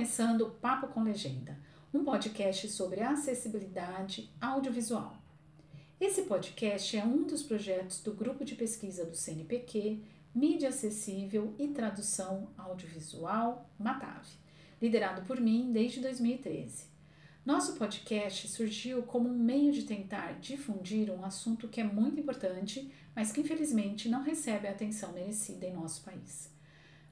começando o Papo com Legenda, um podcast sobre acessibilidade audiovisual. Esse podcast é um dos projetos do grupo de pesquisa do CNPq, Mídia Acessível e Tradução Audiovisual, MATAV, liderado por mim desde 2013. Nosso podcast surgiu como um meio de tentar difundir um assunto que é muito importante, mas que infelizmente não recebe a atenção merecida em nosso país.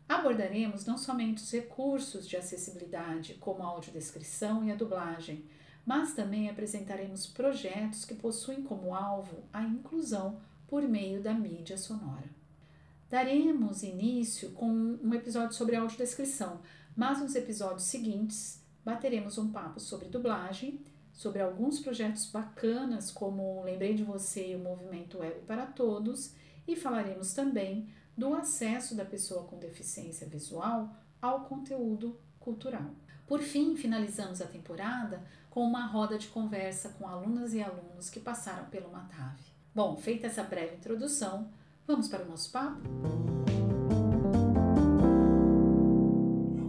Abordaremos não somente os recursos de acessibilidade, como a audiodescrição e a dublagem, mas também apresentaremos projetos que possuem como alvo a inclusão por meio da mídia sonora. Daremos início com um episódio sobre audiodescrição, mas nos episódios seguintes bateremos um papo sobre dublagem, sobre alguns projetos bacanas como Lembrei de Você e o Movimento Web para Todos e falaremos também do acesso da pessoa com deficiência visual ao conteúdo cultural. Por fim, finalizamos a temporada com uma roda de conversa com alunas e alunos que passaram pelo Matave. Bom, feita essa breve introdução, vamos para o nosso papo?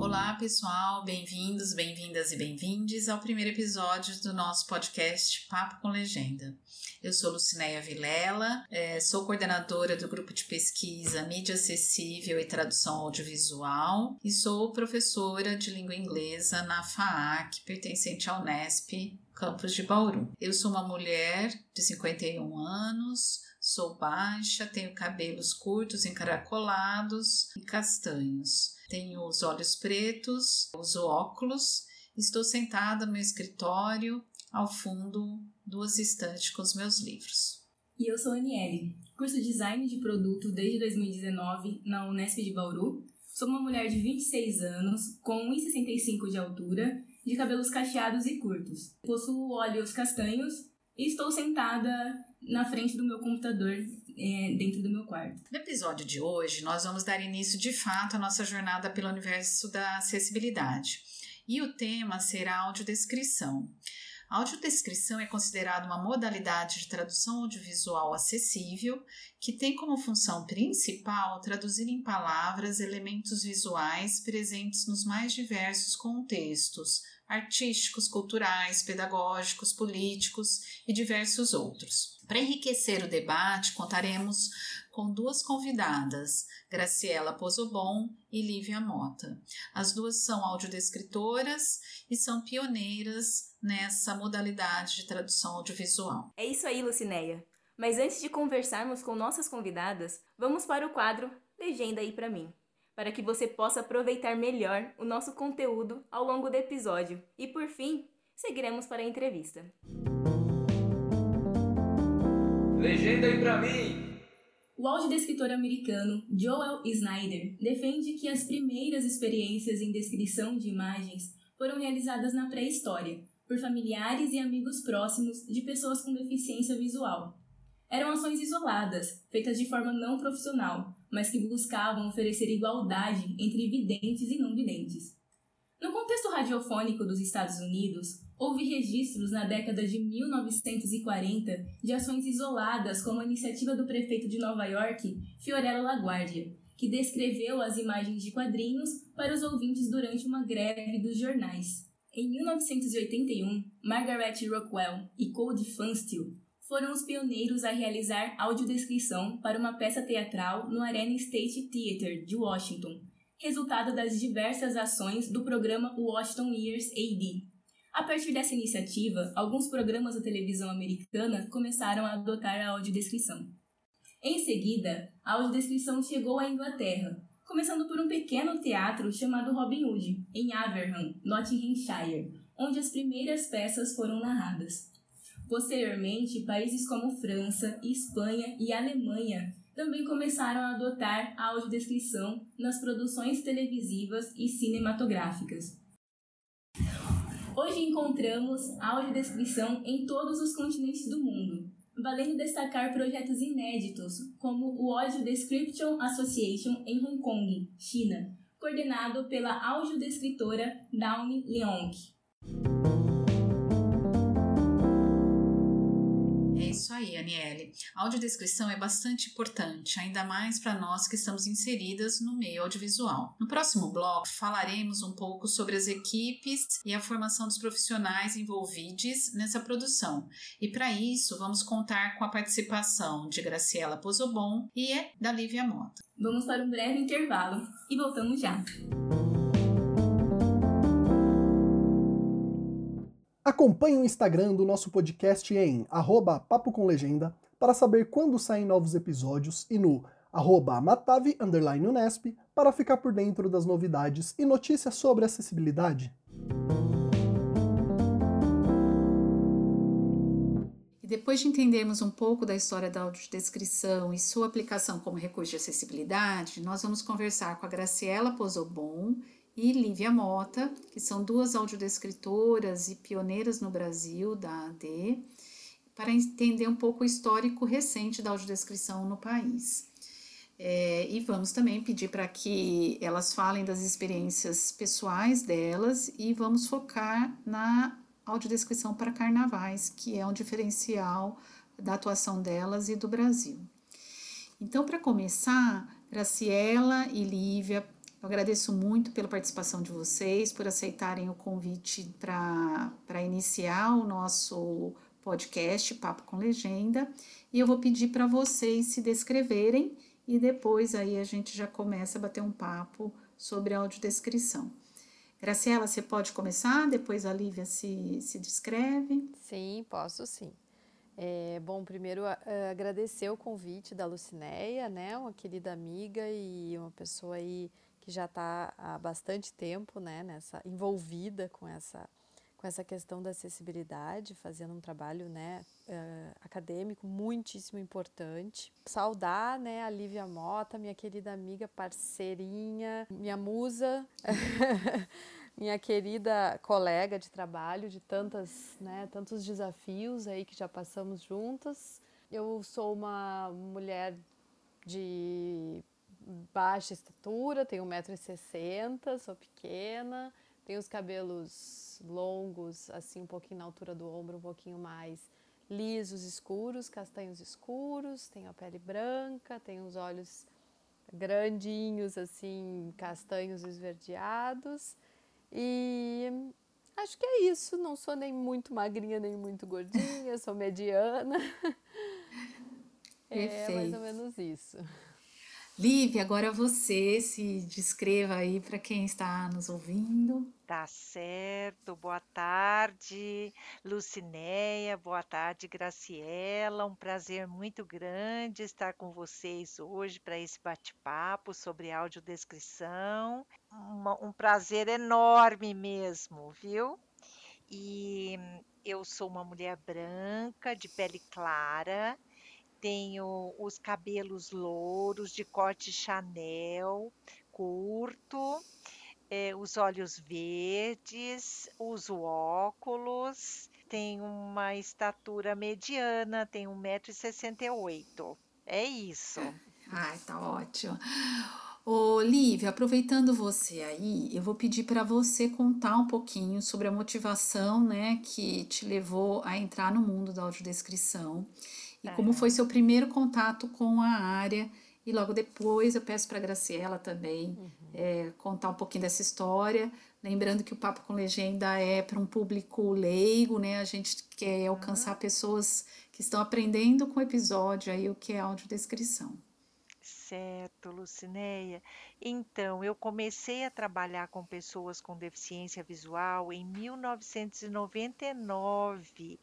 Olá, pessoal, bem-vindos, bem-vindas e bem-vindes ao primeiro episódio do nosso podcast Papo com Legenda. Eu sou Lucinéia Vilela, é, sou coordenadora do grupo de pesquisa Mídia Acessível e Tradução Audiovisual e sou professora de língua inglesa na FAAC, pertencente ao Unesp, campus de Bauru. Eu sou uma mulher de 51 anos, sou baixa, tenho cabelos curtos, encaracolados e castanhos. Tenho os olhos pretos, uso óculos, estou sentada no meu escritório, ao fundo, duas estantes com os meus livros. E eu sou a Aniele, curso Design de Produto desde 2019 na Unesp de Bauru. Sou uma mulher de 26 anos, com 1,65 de altura, de cabelos cacheados e curtos. Possuo olhos castanhos e estou sentada na frente do meu computador é, dentro do meu quarto. No episódio de hoje, nós vamos dar início de fato à nossa jornada pelo universo da acessibilidade. E o tema será audiodescrição. A audiodescrição é considerada uma modalidade de tradução audiovisual acessível que tem como função principal traduzir em palavras elementos visuais presentes nos mais diversos contextos artísticos, culturais, pedagógicos, políticos e diversos outros. Para enriquecer o debate, contaremos com duas convidadas, Graciela Pozobon e Lívia Mota. As duas são audiodescritoras e são pioneiras nessa modalidade de tradução audiovisual. É isso aí, Lucinéia. Mas antes de conversarmos com nossas convidadas, vamos para o quadro Legenda aí para mim, para que você possa aproveitar melhor o nosso conteúdo ao longo do episódio. E por fim, seguiremos para a entrevista. Legenda aí para mim! O audiodescritor americano Joel Snyder defende que as primeiras experiências em descrição de imagens foram realizadas na pré-história, por familiares e amigos próximos de pessoas com deficiência visual. Eram ações isoladas, feitas de forma não profissional, mas que buscavam oferecer igualdade entre videntes e não videntes. No contexto radiofônico dos Estados Unidos, houve registros na década de 1940 de ações isoladas como a iniciativa do prefeito de Nova York, Fiorello LaGuardia, que descreveu as imagens de quadrinhos para os ouvintes durante uma greve dos jornais. Em 1981, Margaret Rockwell e Cody Funsteel foram os pioneiros a realizar audiodescrição para uma peça teatral no Arena State Theater de Washington, resultado das diversas ações do programa Washington Years AD. A partir dessa iniciativa, alguns programas da televisão americana começaram a adotar a audiodescrição. Em seguida, a audiodescrição chegou à Inglaterra, começando por um pequeno teatro chamado Robin Hood, em Averham, Nottinghamshire, onde as primeiras peças foram narradas. Posteriormente, países como França, Espanha e Alemanha também começaram a adotar a audiodescrição nas produções televisivas e cinematográficas. Hoje encontramos audiodescrição em todos os continentes do mundo, valendo destacar projetos inéditos, como o Audio Description Association em Hong Kong, China, coordenado pela audiodescritora Downy Leong. Isso aí, Aniele. A audiodescrição é bastante importante, ainda mais para nós que estamos inseridas no meio audiovisual. No próximo bloco, falaremos um pouco sobre as equipes e a formação dos profissionais envolvidos nessa produção. E para isso, vamos contar com a participação de Graciela Pozobon e da Lívia Mota. Vamos para um breve intervalo e voltamos já. Acompanhe o Instagram do nosso podcast em arroba Papo com Legenda para saber quando saem novos episódios e no arroba Matave Unesp para ficar por dentro das novidades e notícias sobre acessibilidade. E depois de entendermos um pouco da história da audiodescrição e sua aplicação como recurso de acessibilidade, nós vamos conversar com a Graciela Pozobon e Lívia Mota, que são duas audiodescritoras e pioneiras no Brasil da AD, para entender um pouco o histórico recente da audiodescrição no país. É, e vamos também pedir para que elas falem das experiências pessoais delas e vamos focar na audiodescrição para carnavais, que é um diferencial da atuação delas e do Brasil. Então, para começar, Graciela e Lívia, eu agradeço muito pela participação de vocês, por aceitarem o convite para iniciar o nosso podcast Papo com Legenda. E eu vou pedir para vocês se descreverem e depois aí a gente já começa a bater um papo sobre a audiodescrição. Graciela, você pode começar, depois a Lívia se, se descreve. Sim, posso sim. É, bom, primeiro agradecer o convite da Lucinéia, né, uma querida amiga e uma pessoa aí que já está há bastante tempo né, nessa, envolvida com essa, com essa questão da acessibilidade, fazendo um trabalho né, uh, acadêmico muitíssimo importante. Saudar né, a Lívia Mota, minha querida amiga, parceirinha, minha musa. minha querida colega de trabalho de tantas, né, tantos desafios aí que já passamos juntas. Eu sou uma mulher de baixa estatura, tenho 1,60m, sou pequena, tenho os cabelos longos, assim, um pouquinho na altura do ombro, um pouquinho mais lisos, escuros, castanhos escuros, tenho a pele branca, tenho os olhos grandinhos, assim, castanhos esverdeados. E acho que é isso. Não sou nem muito magrinha, nem muito gordinha, sou mediana. É mais ou menos isso. Lívia, agora você se descreva aí para quem está nos ouvindo. Tá certo. Boa tarde, Lucinéia. Boa tarde, Graciela. Um prazer muito grande estar com vocês hoje para esse bate-papo sobre audiodescrição. Um, um prazer enorme mesmo, viu? E eu sou uma mulher branca, de pele clara, tenho os cabelos louros, de corte Chanel, curto, é, os olhos verdes, uso óculos, tenho uma estatura mediana, tenho 1,68m. É isso. Ai, tá ótimo. Ô, aproveitando você aí, eu vou pedir para você contar um pouquinho sobre a motivação, né, que te levou a entrar no mundo da audiodescrição e é. como foi seu primeiro contato com a área. E logo depois eu peço para a Graciela também uhum. é, contar um pouquinho dessa história. Lembrando que o Papo com Legenda é para um público leigo, né? A gente quer alcançar pessoas que estão aprendendo com o episódio aí o que é audiodescrição. Certo, Lucinéia. Então, eu comecei a trabalhar com pessoas com deficiência visual em 1999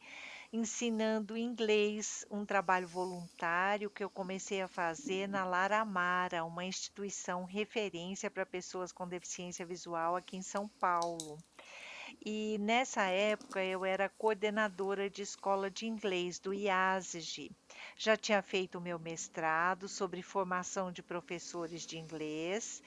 ensinando inglês, um trabalho voluntário que eu comecei a fazer na Lara Amara, uma instituição referência para pessoas com deficiência visual aqui em São Paulo. E nessa época eu era coordenadora de escola de inglês do IASG. Já tinha feito o meu mestrado sobre formação de professores de inglês.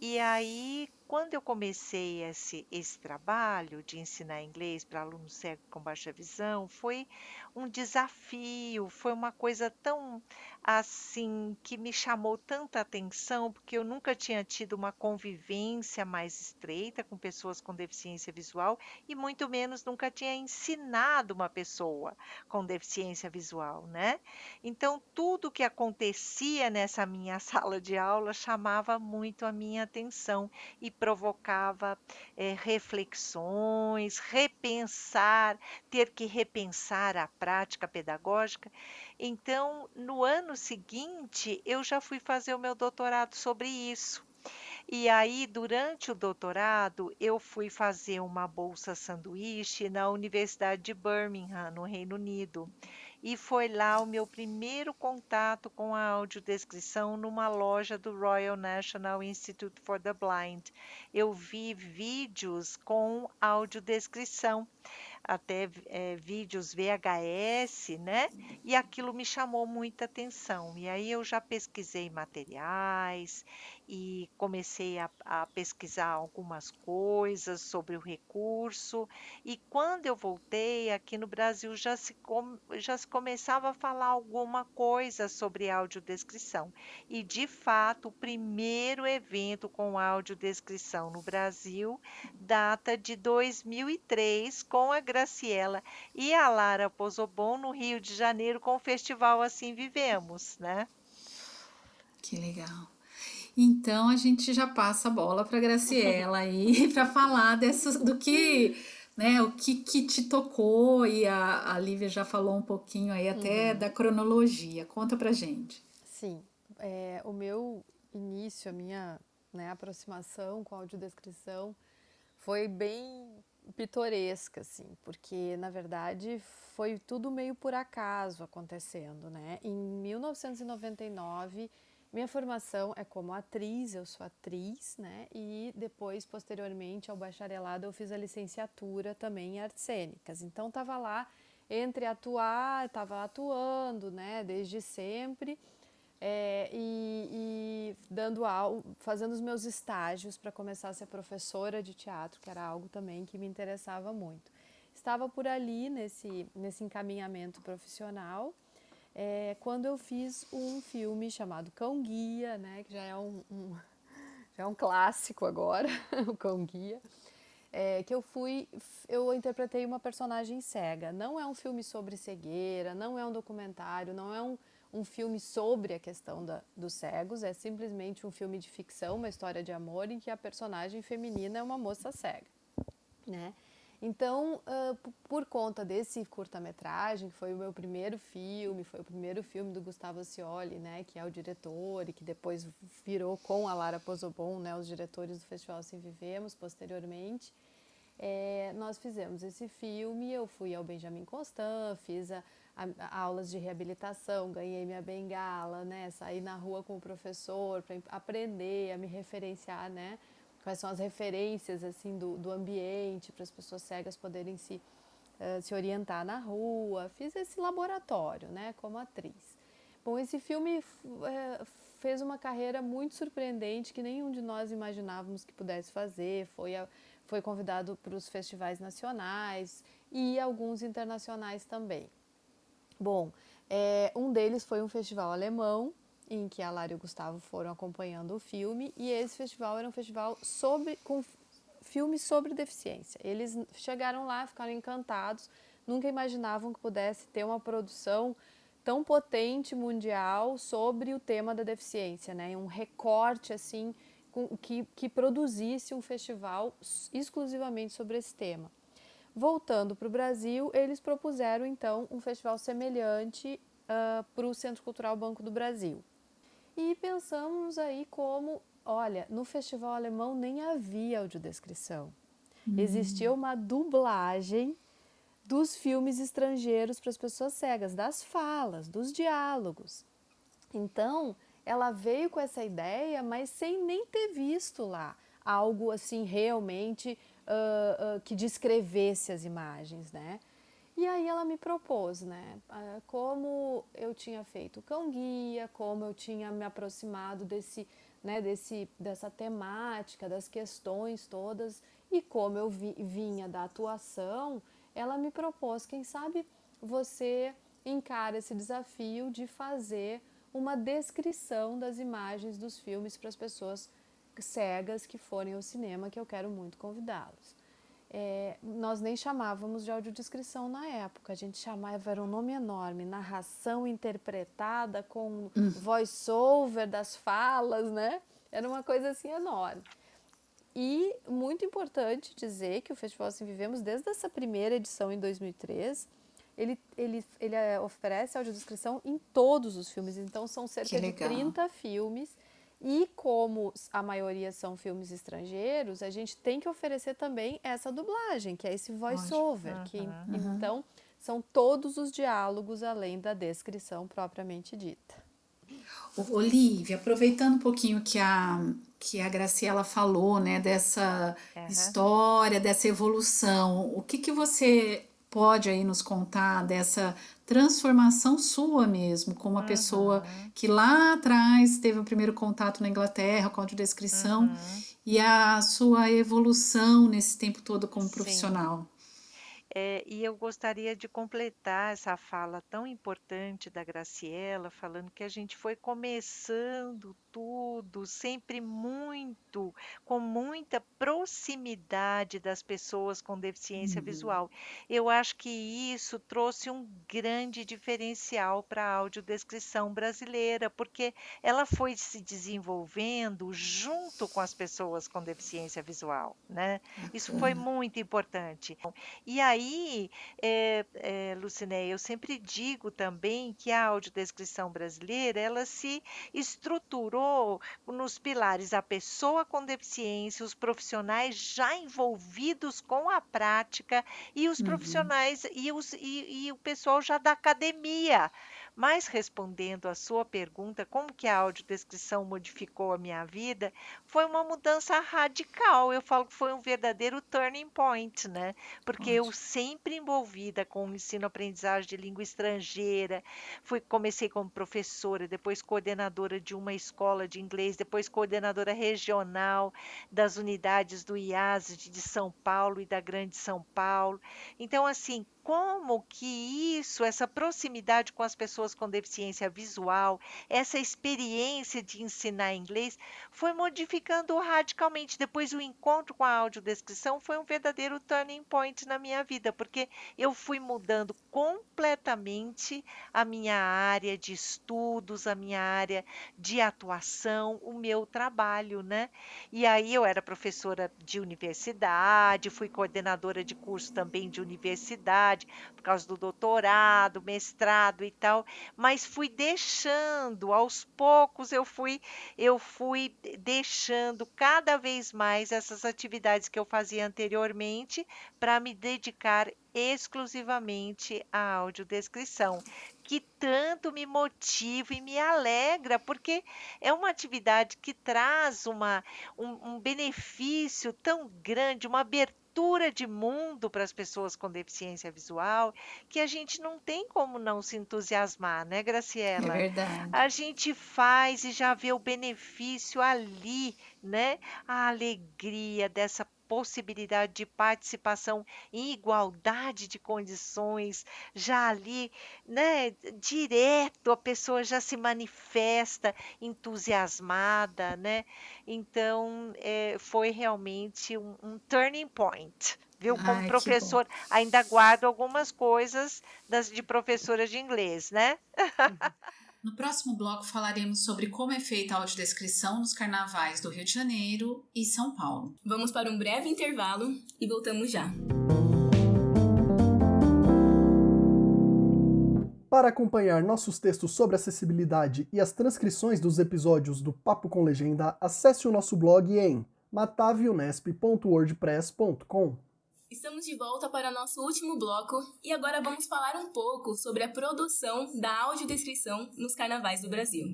E aí, quando eu comecei esse, esse trabalho de ensinar inglês para alunos cegos com baixa visão, foi um desafio, foi uma coisa tão assim que me chamou tanta atenção, porque eu nunca tinha tido uma convivência mais estreita com pessoas com deficiência visual e muito menos nunca tinha ensinado uma pessoa com deficiência visual, né? Então tudo que acontecia nessa minha sala de aula chamava muito a minha atenção e provocava é, reflexões, repensar, ter que repensar a prática pedagógica. Então, no ano seguinte, eu já fui fazer o meu doutorado sobre isso. E aí, durante o doutorado, eu fui fazer uma bolsa sanduíche na Universidade de Birmingham, no Reino Unido. E foi lá o meu primeiro contato com a audiodescrição numa loja do Royal National Institute for the Blind. Eu vi vídeos com audiodescrição até é, vídeos VHS, né? E aquilo me chamou muita atenção. E aí eu já pesquisei materiais e comecei a, a pesquisar algumas coisas sobre o recurso. E quando eu voltei aqui no Brasil já se, com, já se começava a falar alguma coisa sobre audiodescrição. E de fato, o primeiro evento com audiodescrição no Brasil data de 2003 com a Graciela e a Lara Pozobon no Rio de Janeiro com o festival Assim Vivemos, né? Que legal. Então a gente já passa a bola para Graciela aí para falar dessa, do que né, o que, que te tocou e a, a Lívia já falou um pouquinho aí até uhum. da cronologia. Conta pra gente. Sim, é, o meu início, a minha né, aproximação com a audiodescrição foi bem pitoresca, assim, porque na verdade foi tudo meio por acaso acontecendo, né? Em 1999 minha formação é como atriz, eu sou atriz, né? E depois, posteriormente ao bacharelado, eu fiz a licenciatura também em artes cênicas. Então, estava lá entre atuar, estava atuando, né? Desde sempre. É, e, e, dando fazendo os meus estágios para começar a ser professora de teatro, que era algo também que me interessava muito. Estava por ali nesse, nesse encaminhamento profissional é, quando eu fiz um filme chamado Cão Guia, né, que já é um, um já é um clássico agora, o Cão Guia, é, que eu fui, eu interpretei uma personagem cega. Não é um filme sobre cegueira, não é um documentário, não é um, um filme sobre a questão da, dos cegos, é simplesmente um filme de ficção, uma história de amor em que a personagem feminina é uma moça cega, né? Então, uh, por conta desse curta-metragem, que foi o meu primeiro filme, foi o primeiro filme do Gustavo Ascioli, né, que é o diretor e que depois virou com a Lara Pozobon, né, os diretores do Festival Assim Vivemos, posteriormente, é, nós fizemos esse filme, eu fui ao Benjamin Constant, fiz a, a, a aulas de reabilitação, ganhei minha bengala, né, saí na rua com o professor para aprender a me referenciar, né, quais são as referências assim do, do ambiente para as pessoas cegas poderem se, uh, se orientar na rua. Fiz esse laboratório, né, como atriz. Bom, esse filme uh, fez uma carreira muito surpreendente que nenhum de nós imaginávamos que pudesse fazer. Foi, a, foi convidado para os festivais nacionais e alguns internacionais também. Bom, é, um deles foi um festival alemão em que a Lara e o Gustavo foram acompanhando o filme e esse festival era um festival sobre com filmes sobre deficiência. Eles chegaram lá, ficaram encantados, nunca imaginavam que pudesse ter uma produção tão potente mundial sobre o tema da deficiência, né? Um recorte assim que, que produzisse um festival exclusivamente sobre esse tema. Voltando para o Brasil, eles propuseram então um festival semelhante uh, para o Centro Cultural Banco do Brasil. E pensamos aí como, olha, no festival alemão nem havia audiodescrição. Uhum. Existia uma dublagem dos filmes estrangeiros para as pessoas cegas, das falas, dos diálogos. Então, ela veio com essa ideia, mas sem nem ter visto lá algo assim realmente uh, uh, que descrevesse as imagens, né? E aí ela me propôs, né? Ah, como eu tinha feito o cão guia, como eu tinha me aproximado desse né, desse, dessa temática, das questões todas. E como eu vi, vinha da atuação, ela me propôs, quem sabe você encara esse desafio de fazer uma descrição das imagens dos filmes para as pessoas cegas que forem ao cinema, que eu quero muito convidá-los. É, nós nem chamávamos de audiodescrição na época, a gente chamava, era um nome enorme, narração interpretada com hum. voice-over das falas, né? Era uma coisa assim enorme. E muito importante dizer que o Festival Assim Vivemos, desde essa primeira edição em 2003, ele, ele, ele é, oferece audiodescrição em todos os filmes, então são cerca de 30 filmes. E como a maioria são filmes estrangeiros, a gente tem que oferecer também essa dublagem, que é esse voice-over. Uhum. Que, uhum. Então, são todos os diálogos além da descrição propriamente dita. Olivia, aproveitando um pouquinho que a, que a Graciela falou, né, dessa uhum. história, dessa evolução, o que, que você pode aí nos contar dessa transformação sua mesmo, como uma uhum. pessoa que lá atrás teve o primeiro contato na Inglaterra com a audiodescrição uhum. e a sua evolução nesse tempo todo como Sim. É, e eu gostaria de completar essa fala tão importante da Graciela, falando que a gente foi começando tudo sempre muito, com muita proximidade das pessoas com deficiência uhum. visual. Eu acho que isso trouxe um grande diferencial para a audiodescrição brasileira, porque ela foi se desenvolvendo junto com as pessoas com deficiência visual, né? Isso foi muito importante. E aí, é, é, Lucinéia, eu sempre digo também que a audiodescrição brasileira, ela se estruturou nos pilares a pessoa com deficiência, os profissionais já envolvidos com a prática e os uhum. profissionais e, os, e, e o pessoal já da academia. Mas respondendo à sua pergunta, como que a audiodescrição modificou a minha vida, foi uma mudança radical. Eu falo que foi um verdadeiro turning point, né? Porque Ótimo. eu sempre envolvida com o ensino-aprendizagem de língua estrangeira, fui comecei como professora, depois coordenadora de uma escola de inglês, depois coordenadora regional das unidades do IAS de São Paulo e da Grande São Paulo. Então, assim, como que isso, essa proximidade com as pessoas com deficiência visual, essa experiência de ensinar inglês, foi modificando radicalmente. Depois, o encontro com a audiodescrição foi um verdadeiro turning point na minha vida, porque eu fui mudando completamente a minha área de estudos, a minha área de atuação, o meu trabalho, né? E aí eu era professora de universidade, fui coordenadora de curso também de universidade faculdade, por causa do doutorado, mestrado e tal, mas fui deixando, aos poucos eu fui eu fui deixando cada vez mais essas atividades que eu fazia anteriormente para me dedicar exclusivamente à audiodescrição, que tanto me motiva e me alegra, porque é uma atividade que traz uma, um, um benefício tão grande, uma abertura abertura de mundo para as pessoas com deficiência visual que a gente não tem como não se entusiasmar, né, Graciela? É verdade. A gente faz e já vê o benefício ali, né? A alegria dessa possibilidade de participação em igualdade de condições, já ali, né, direto, a pessoa já se manifesta entusiasmada, né? Então, é, foi realmente um, um turning point viu? Como Ai, professor, ainda guardo algumas coisas das, de professora de inglês, né? No próximo bloco falaremos sobre como é feita a audiodescrição nos carnavais do Rio de Janeiro e São Paulo. Vamos para um breve intervalo e voltamos já. Para acompanhar nossos textos sobre acessibilidade e as transcrições dos episódios do Papo com Legenda, acesse o nosso blog em matavionesp.wordpress.com. Estamos de volta para nosso último bloco e agora vamos falar um pouco sobre a produção da audiodescrição nos carnavais do Brasil.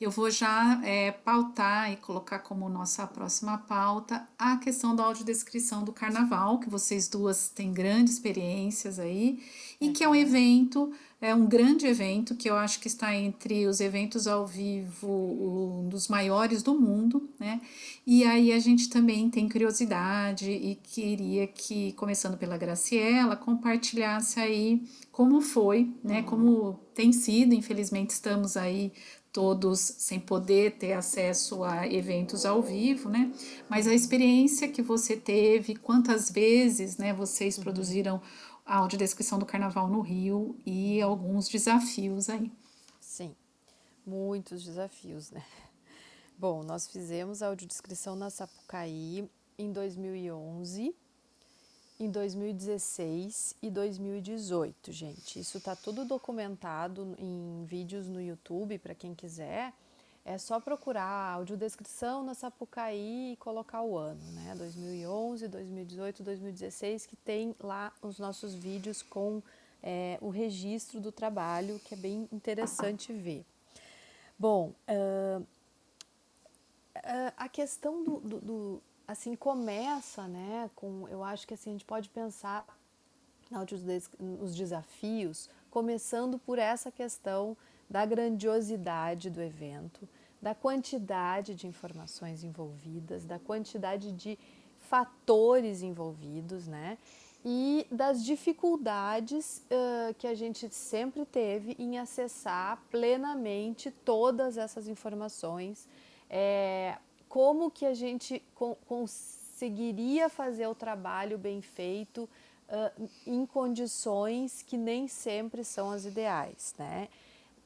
eu vou já é, pautar e colocar como nossa próxima pauta a questão da audiodescrição do carnaval, que vocês duas têm grandes experiências aí, e que é um evento, é um grande evento que eu acho que está entre os eventos ao vivo, um dos maiores do mundo, né? E aí a gente também tem curiosidade e queria que, começando pela Graciela, compartilhasse aí como foi, né? Como tem sido, infelizmente estamos aí todos sem poder ter acesso a eventos ao vivo, né? Mas a experiência que você teve, quantas vezes, né, vocês uhum. produziram a audiodescrição do Carnaval no Rio e alguns desafios aí. Sim, muitos desafios, né? Bom, nós fizemos a audiodescrição na Sapucaí em 2011 em 2016 e 2018, gente. Isso tá tudo documentado em vídeos no YouTube para quem quiser. É só procurar audiodescrição na Sapucaí e colocar o ano, né? 2011, 2018, 2016, que tem lá os nossos vídeos com é, o registro do trabalho, que é bem interessante ver. Bom, uh, uh, a questão do, do, do assim começa, né, com eu acho que assim a gente pode pensar os desafios, começando por essa questão da grandiosidade do evento, da quantidade de informações envolvidas, da quantidade de fatores envolvidos, né? E das dificuldades uh, que a gente sempre teve em acessar plenamente todas essas informações, é, como que a gente conseguiria fazer o trabalho bem feito uh, em condições que nem sempre são as ideais, né?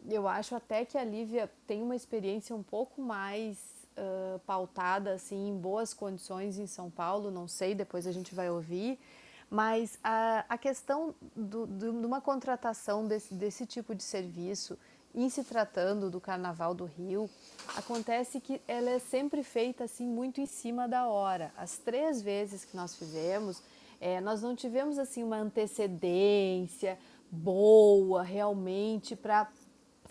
Eu acho até que a Lívia tem uma experiência um pouco mais uh, pautada assim em boas condições em São Paulo, não sei, depois a gente vai ouvir, mas a, a questão do, do, de uma contratação desse, desse tipo de serviço em se tratando do Carnaval do Rio, acontece que ela é sempre feita assim muito em cima da hora. As três vezes que nós fizemos, é, nós não tivemos assim uma antecedência boa realmente para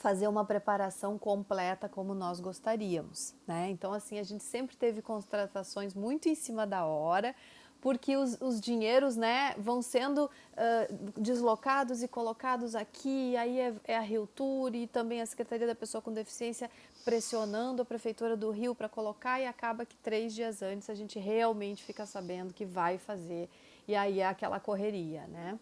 fazer uma preparação completa como nós gostaríamos, né? Então assim a gente sempre teve contratações muito em cima da hora, porque os, os dinheiros né, vão sendo uh, deslocados e colocados aqui, aí é, é, a Rio Tour e também a Secretaria da Pessoa com Deficiência pressionando a Prefeitura do Rio para colocar e acaba que três dias antes a gente realmente fica sabendo que vai fazer e aí é aquela correria, né?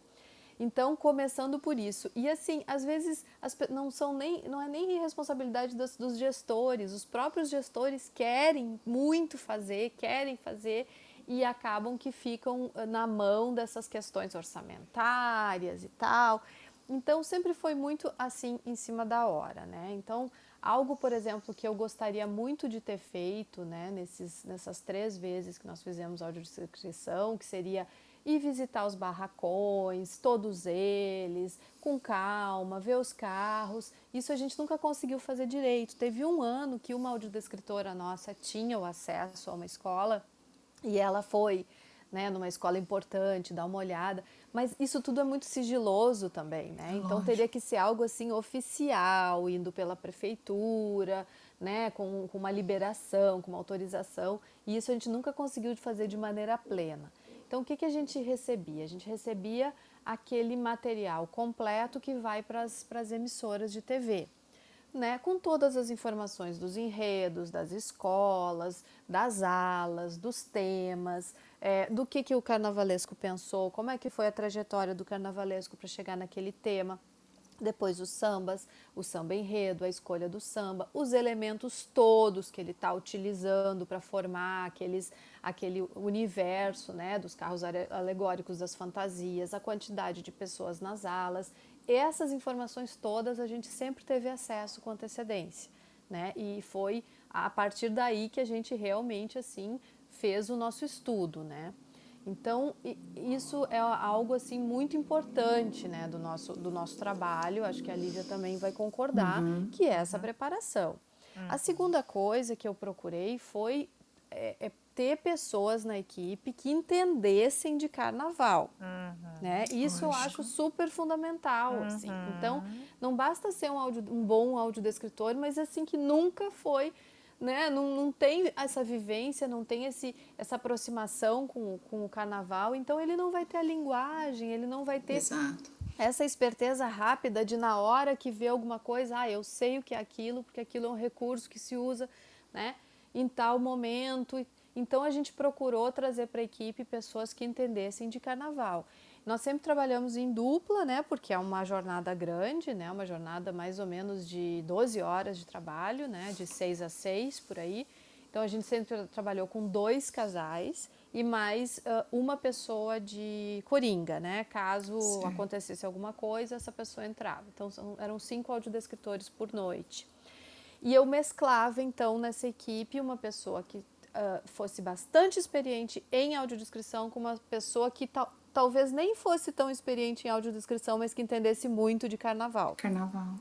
Então, começando por isso. E assim, às vezes as, não são nem não é nem responsabilidade dos, dos gestores, os próprios gestores querem muito fazer, querem fazer e acabam que ficam eh, na mão dessas questões orçamentárias e tal. Então sempre foi muito assim em cima da hora, né? Então algo, por exemplo, que eu gostaria muito de ter feito, né, nesses, nessas três vezes que nós fizemos audiodescrição, que seria ir visitar os barracões, todos eles, com calma, ver os carros. Isso a gente nunca conseguiu fazer direito. Teve um ano que uma audiodescritora nossa tinha o acesso a uma escola e ela foi né, numa escola importante, dar uma olhada. Mas isso tudo é muito sigiloso também, né? Então Lógico. teria que ser algo assim oficial, indo pela prefeitura, né, com, com uma liberação, com uma autorização. E isso a gente nunca conseguiu fazer de maneira plena. Então o que, que a gente recebia? A gente recebia aquele material completo que vai para as emissoras de TV né, com todas as informações dos enredos, das escolas, das alas, dos temas, é, do que, que o carnavalesco pensou, como é que foi a trajetória do carnavalesco para chegar naquele tema. Depois os sambas, o samba enredo, a escolha do samba, os elementos todos que ele está utilizando para formar aqueles, aquele universo né, dos carros alegóricos, das fantasias, a quantidade de pessoas nas alas essas informações todas a gente sempre teve acesso com antecedência, né? E foi a partir daí que a gente realmente assim fez o nosso estudo, né? Então isso é algo assim muito importante, né, do nosso do nosso trabalho. Acho que a Lívia também vai concordar uhum. que é essa preparação. Uhum. A segunda coisa que eu procurei foi é, é ter pessoas na equipe que entendessem de carnaval, Uhum. né? Isso eu Lógico. acho super fundamental, assim. Uhum. Então, não basta ser um, áudio, um bom audiodescritor, mas assim que nunca foi, né? Não, não tem essa vivência, não tem esse, essa aproximação com, o- com o carnaval, então ele não vai ter a linguagem, ele não vai ter Exato. essa esperteza rápida de na hora que vê alguma coisa, ah, eu sei o que é aquilo, porque aquilo é um recurso que se usa, né, em tal momento. Então a gente procurou trazer para a equipe pessoas que entendessem de carnaval. Nós sempre trabalhamos em dupla, né, porque é uma jornada grande, né, uma jornada mais ou menos de 12 horas de trabalho, né, de 6 a 6 por aí. Então a gente sempre tra- trabalhou com dois casais e mais ah, uma pessoa de coringa, né? Caso Certo. acontecesse alguma coisa, essa pessoa entrava. Então são- eram cinco audiodescritores por noite. E eu mesclava então nessa equipe uma pessoa que ah, fosse bastante experiente em audiodescrição com uma pessoa que tal, talvez nem fosse tão experiente em audiodescrição, mas que entendesse muito de carnaval. Carnaval.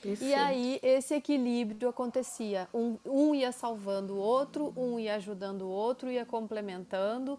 Perfeito. E aí esse equilíbrio acontecia. Um, um ia salvando o outro, um ia ajudando o outro, ia complementando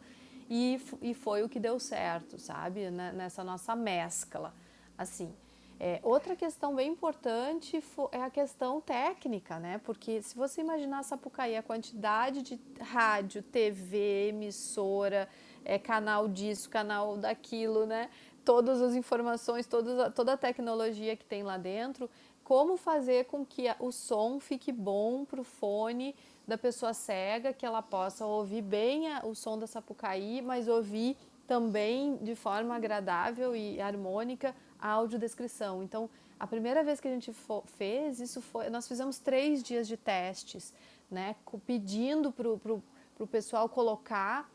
e, e foi o que deu certo, sabe? Né- Nessa nossa mescla. Assim, é, outra questão bem importante é a questão técnica, né? Porque se você imaginar Sapucaí, a quantidade de rádio, TV, emissora, é, canal disso, canal daquilo, né? Todas as informações, todas, toda a tecnologia que tem lá dentro, como fazer com que o som fique bom para o fone da pessoa cega, que ela possa ouvir bem a- o som da Sapucaí, mas ouvir também de forma agradável e harmônica a audiodescrição. Então, a primeira vez que a gente fez isso foi, nós fizemos três dias de testes, né, pedindo para o pessoal colocar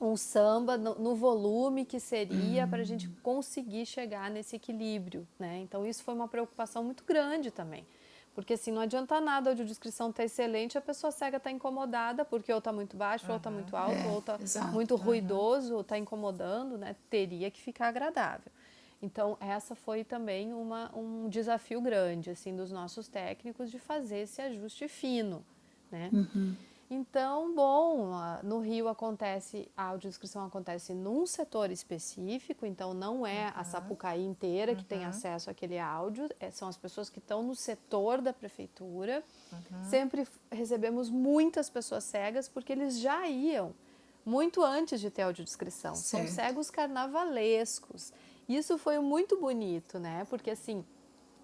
um samba no, no volume que seria para a gente conseguir chegar nesse equilíbrio, né? Então isso foi uma preocupação muito grande também, porque assim não adianta nada a audiodescrição estar excelente, a pessoa cega está incomodada porque ou está muito baixo, ou está muito alto, É, ou está exato. muito ruidoso, ou está incomodando, né? Teria que ficar agradável. Então essa foi também uma, um desafio grande assim dos nossos técnicos de fazer esse ajuste fino, né? Então, bom, no Rio acontece, a audiodescrição acontece num setor específico, então não é a Sapucaí inteira que tem acesso àquele áudio, é- são as pessoas que estão no setor da prefeitura. Sempre f- recebemos muitas pessoas cegas porque eles já iam muito antes de ter audiodescrição. São Certo. cegos carnavalescos. Isso foi muito bonito, né? Porque assim,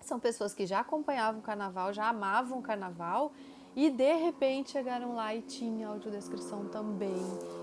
são pessoas que já acompanhavam o carnaval, já amavam o carnaval e de repente chegaram lá e tinha audiodescrição também.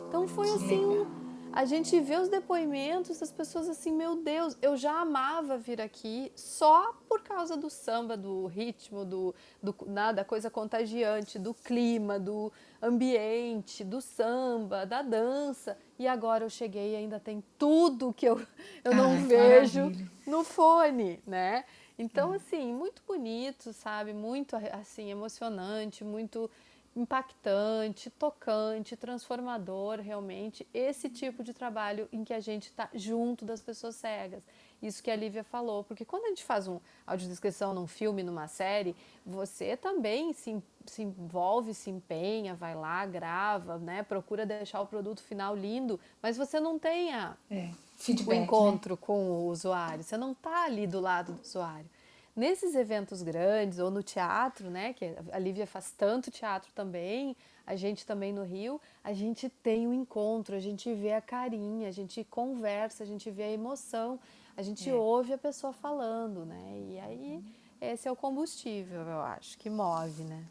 Então foi assim, um- a gente vê os depoimentos das pessoas assim, meu Deus, eu já amava vir aqui só por causa do samba, do ritmo, do, do né, da coisa contagiante, do clima, do ambiente, do samba, da dança. E agora eu cheguei e ainda tem tudo que eu, eu não Ai, vejo maravilha. no fone, né? Então, assim, muito bonito, sabe? Muito, assim, emocionante, muito impactante, tocante, transformador, realmente. Esse tipo de trabalho em que a gente está junto das pessoas cegas. Isso que a Lívia falou. Porque quando a gente faz um audiodescrição num filme, numa série, você também se, se envolve, se empenha, vai lá, grava, né? Procura deixar o produto final lindo, mas você não tem a, É, o feedback, né? encontro com o usuário, você não está ali do lado do usuário. Nesses eventos grandes ou no teatro, né, que a Lívia faz tanto teatro também, a gente também no Rio, a gente tem o um encontro, a gente vê a carinha, a gente conversa, a gente vê a emoção, a gente ouve a pessoa falando, né? E aí esse é o combustível, eu acho, que move, né?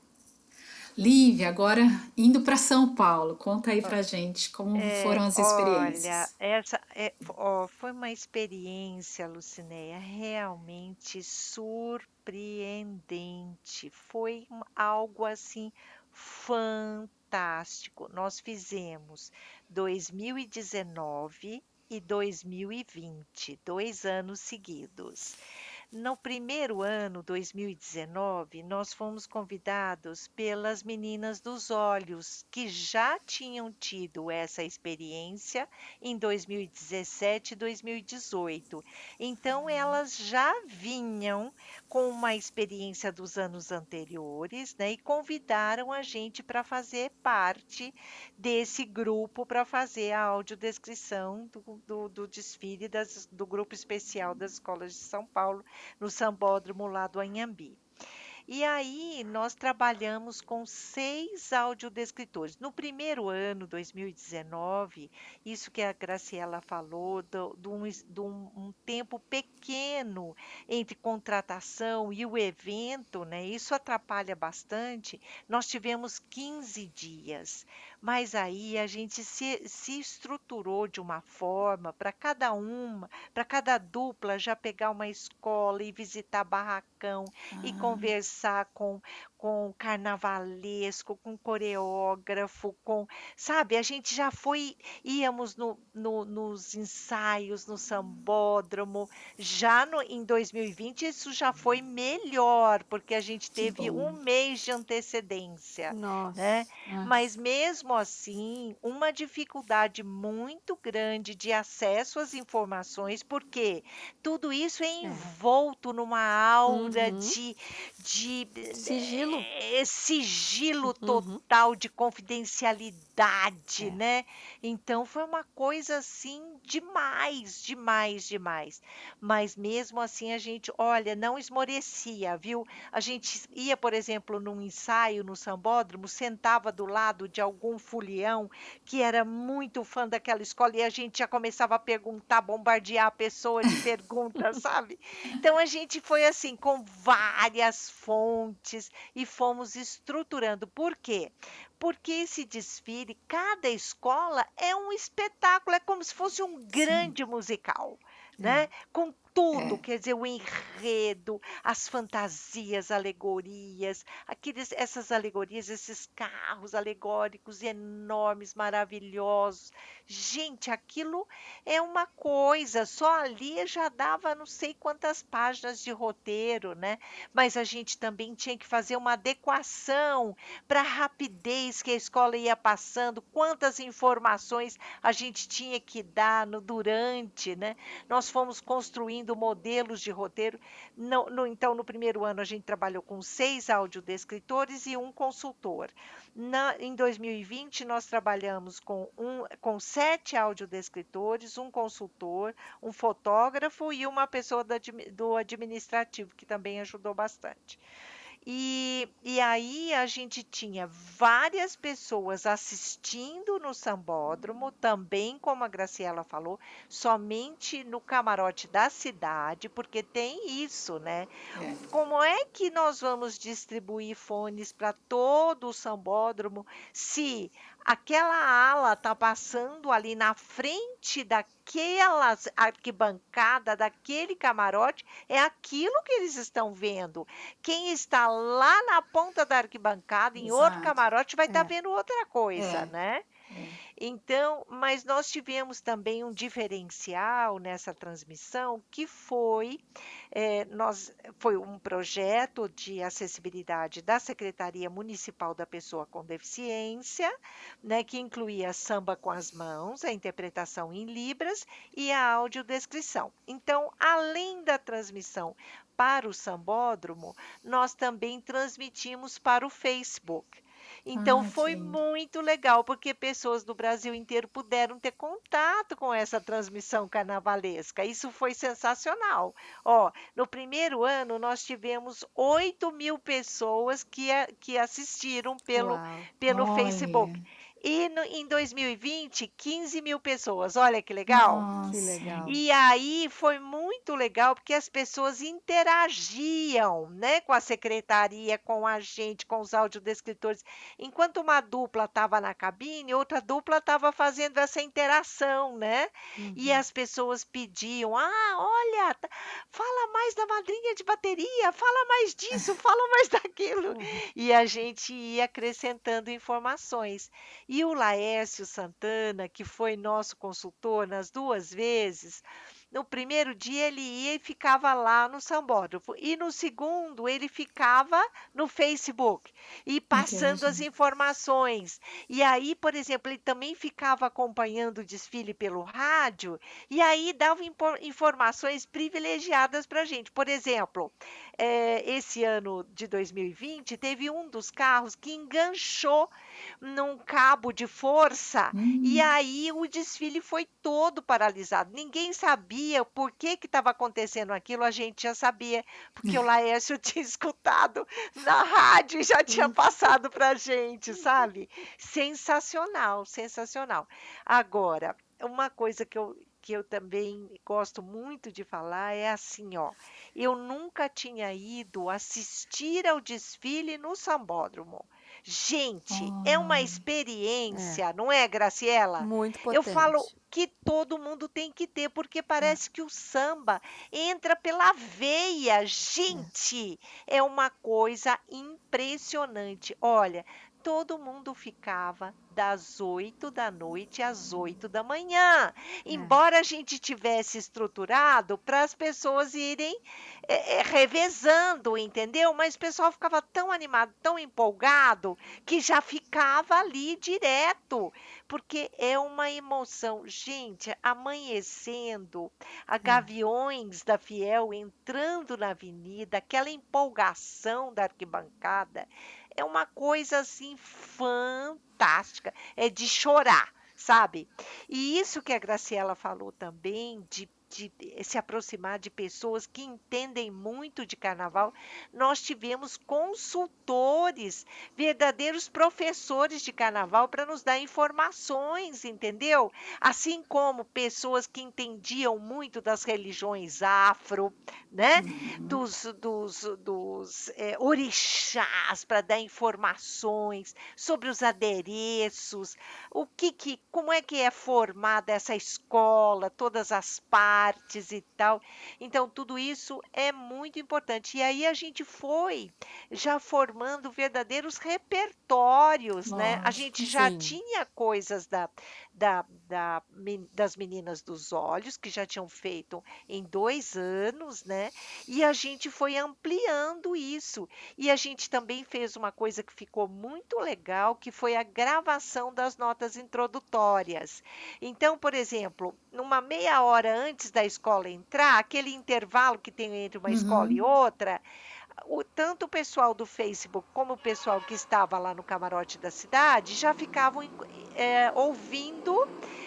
Lívia, agora indo para São Paulo, conta aí pra gente como foram as experiências. Olha, essa é, ó, foi uma experiência, Lucinéia, realmente surpreendente. Foi algo assim fantástico. Nós fizemos 2019 e 2020, dois anos seguidos. No primeiro ano, 2019, nós fomos convidados pelas meninas dos olhos, que já tinham tido essa experiência em 2017 e 2018. Então, elas já vinham com uma experiência dos anos anteriores, né? E convidaram a gente para fazer parte desse grupo para fazer a audiodescrição do, do, do desfile das, do grupo especial das escolas de São Paulo, no Sambódromo lá do Anhambi. E aí nós trabalhamos com seis audiodescritores. No primeiro ano, 2019, isso que a Graciela falou, de um, um, tempo pequeno entre contratação e o evento, né? Isso atrapalha bastante. Nós tivemos 15 dias. Mas aí a gente se, se estruturou de uma forma para cada uma, para cada dupla já pegar uma escola e visitar barracão ah. e conversar com, com carnavalesco, com coreógrafo, com. Sabe, a gente já foi, íamos no, no, nos ensaios, no sambódromo. Já no, em 2020, isso já foi melhor, porque a gente teve um mês de antecedência. Nossa. Né? Nossa. Mas mesmo assim, uma dificuldade muito grande de acesso às informações, porque tudo isso é, é. envolto é. numa aura uhum. de, de sigilo sigilo. É, sigilo uhum. total uhum. de confidencialidade, é. né? Então foi uma coisa assim demais, demais, demais. Mas mesmo assim a gente, olha, não esmorecia, viu? A gente ia, por exemplo, num ensaio no sambódromo, sentava do lado de algum fulião que era muito fã daquela escola e a gente já começava a perguntar, bombardear a pessoa de perguntas, sabe? Então a gente foi assim com várias fontes e fomos estruturando. Por quê? Porque esse desfile, cada escola é um espetáculo, é como se fosse um grande Sim. musical, né? Com tudo, é. quer dizer, o enredo, as fantasias, alegorias, aqueles, essas alegorias, esses carros alegóricos enormes, maravilhosos. Gente, aquilo é uma coisa, só ali já dava não sei quantas páginas de roteiro, né? Mas a gente também tinha que fazer uma adequação para a rapidez que a escola ia passando, quantas informações a gente tinha que dar no durante, né? Nós fomos construindo construindo modelos de roteiro. No, no, então, no primeiro ano, a gente trabalhou com seis audiodescritores e um consultor. Na, em 2020, nós trabalhamos com, um, com sete audiodescritores, um consultor, um fotógrafo e uma pessoa do, do administrativo, que também ajudou bastante. E, e aí a gente tinha várias pessoas assistindo no sambódromo, também como a Graciela falou, somente no camarote da cidade, porque tem isso, né? É. Como é que nós vamos distribuir fones para todo o sambódromo se aquela ala tá passando ali na frente daquela arquibancada, daquele camarote, é aquilo que eles estão vendo. Quem está lá na ponta da arquibancada, em Exato. outro camarote, vai estar tá é. vendo outra coisa, é. né? É. Então, mas nós tivemos também um diferencial nessa transmissão que foi é, nós foi um projeto de acessibilidade da Secretaria Municipal da Pessoa com Deficiência, né, que incluía samba com as mãos, a interpretação em libras e a audiodescrição. Então, além da transmissão para o sambódromo, nós também transmitimos para o Facebook. Então ah, foi muito legal, porque pessoas do Brasil inteiro puderam ter contato com essa transmissão carnavalesca. Isso foi sensacional. Ó, no primeiro ano nós tivemos 8 mil pessoas que, que assistiram pelo, pelo Facebook. E no, em 2020, 15 mil pessoas. Olha que legal. Nossa. Que legal. E aí foi muito legal porque as pessoas interagiam né, com a secretaria, com a gente, com os audiodescritores. Enquanto uma dupla estava na cabine, outra dupla estava fazendo essa interação, né? Uhum. E as pessoas pediam: ah, olha, fala mais da madrinha de bateria, fala mais disso, fala mais daquilo. Uhum. E a gente ia acrescentando informações. E o Laércio Santana, que foi nosso consultor nas duas vezes, no primeiro dia ele ia e ficava lá no sambódromo. E no segundo ele ficava no Facebook e passando as informações. E aí, por exemplo, ele também ficava acompanhando o desfile pelo rádio e aí dava informações privilegiadas para a gente. Por exemplo, é, esse ano de 2020 teve um dos carros que enganchou num cabo de força hum. e aí o desfile foi todo paralisado. Ninguém sabia por que estava acontecendo aquilo, a gente já sabia, porque o Laércio tinha escutado na rádio e já tinha passado para a gente, sabe? Sensacional, sensacional. Agora, uma coisa que eu, que eu também gosto muito de falar é assim, ó. Eu nunca tinha ido assistir ao desfile no sambódromo. Gente, oh. é uma experiência, é. não é, Graciela? Muito potente. Eu falo que todo mundo tem que ter, porque parece é. que o samba entra pela veia. Gente, é, é uma coisa impressionante. Olha, todo mundo ficava das 8 da noite às 8 da manhã. É. Embora a gente tivesse estruturado para as pessoas irem é, é, revezando, entendeu? Mas o pessoal ficava tão animado, tão empolgado, que já ficava ali direto, porque é uma emoção. Gente, amanhecendo, a gaviões da Fiel entrando na avenida, aquela empolgação da arquibancada é uma coisa assim fantástica, é de chorar, sabe? E isso que a Graciela falou também de de se aproximar de pessoas que entendem muito de carnaval. Nós tivemos consultores, verdadeiros professores de carnaval para nos dar informações, entendeu? Assim como pessoas que entendiam muito das religiões afro, né? Uhum. Dos, dos, dos é, orixás para dar informações sobre os adereços, o que, que como é que é formada essa escola, todas as partes artes e tal. Então, tudo isso é muito importante. E aí a gente foi já formando verdadeiros repertórios, Nossa, né? A gente já sim. tinha coisas da, da, da, das meninas dos olhos, que já tinham feito em dois anos, né? E a gente foi ampliando isso. E a gente também fez uma coisa que ficou muito legal, que foi a gravação das notas introdutórias. Então, por exemplo, numa meia hora antes da escola entrar, aquele intervalo que tem entre uma uhum. escola e outra, o, tanto o pessoal do Facebook como o pessoal que estava lá no camarote da cidade já ficavam é, ouvindo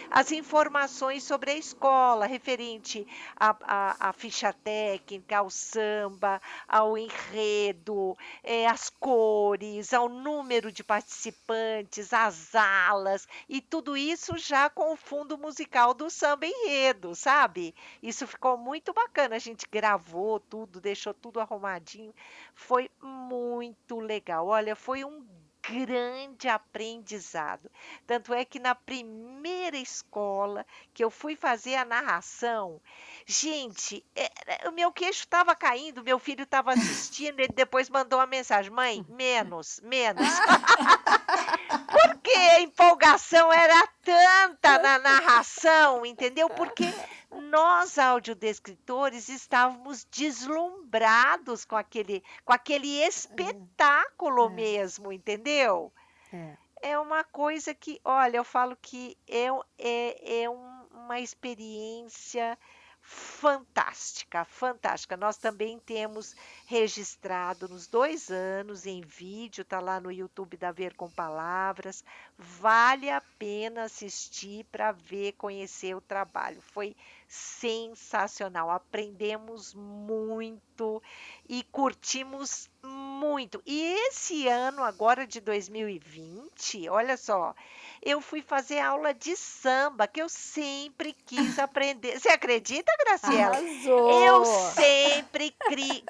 as informações sobre a escola, referente à, ficha técnica, ao samba, ao enredo, é, às cores, ao número de participantes, às alas, e tudo isso já com o fundo musical do samba enredo, sabe? Isso ficou muito bacana. A gente gravou tudo, deixou tudo arrumadinho. Foi muito legal. Olha, foi um grande aprendizado. Tanto é que na primeira escola que eu fui fazer a narração, gente, é, o meu queixo estava caindo, meu filho estava assistindo, ele depois mandou uma mensagem: mãe, menos, menos. Porque a empolgação era tanta na narração, entendeu? Porque nós audiodescritores estávamos deslumbrados com aquele, com aquele espetáculo é. mesmo, entendeu? É. é uma coisa que, olha, eu falo que é, é, é um, uma experiência fantástica, fantástica. Nós também temos registrado nos dois anos em vídeo, tá lá no YouTube da Ver com Palavras. Vale a pena assistir para ver, conhecer o trabalho. Foi sensacional. Aprendemos muito e curtimos. E esse ano agora de 2020, olha só, eu fui fazer aula de samba, que eu sempre quis aprender. Você acredita, Graciela? Arrasou. Eu sempre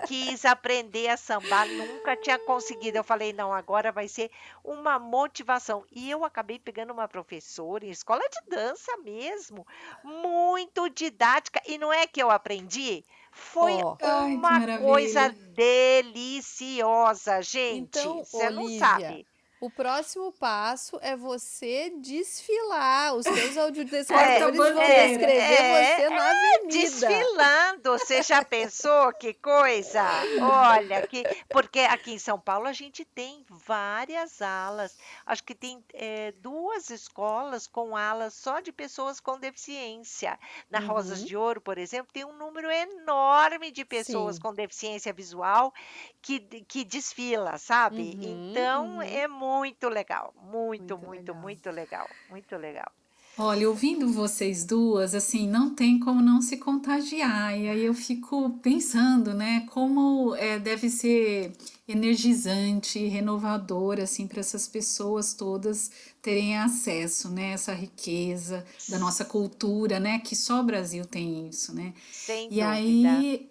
quis aprender a sambar, nunca tinha conseguido. Eu falei, não, agora vai ser uma motivação. E eu acabei pegando uma professora em escola de dança mesmo, muito didática. E não é que eu aprendi, foi oh. uma Ai, coisa deliciosa, gente. Então, Você não sabe. O próximo passo é você desfilar. Os seus audiodescritores é, vão é, descrever é, você na é, avenida. Desfilando. Você já pensou que coisa? Olha, que, porque aqui em São Paulo a gente tem várias alas. Acho que tem é, duas escolas com alas só de pessoas com deficiência. Na uhum. Rosas de Ouro, por exemplo, tem um número enorme de pessoas Sim. com deficiência visual que, que desfila, sabe? Uhum, então, uhum. é muito muito legal, muito, muito, muito, legal. muito legal, muito legal. Olha, ouvindo vocês duas, assim, não tem como não se contagiar. E aí eu fico pensando, né, como é, deve ser energizante, renovador, assim, para essas pessoas todas terem acesso, né, essa riqueza da nossa cultura, né, que só o Brasil tem isso, né. Sem e dúvida. aí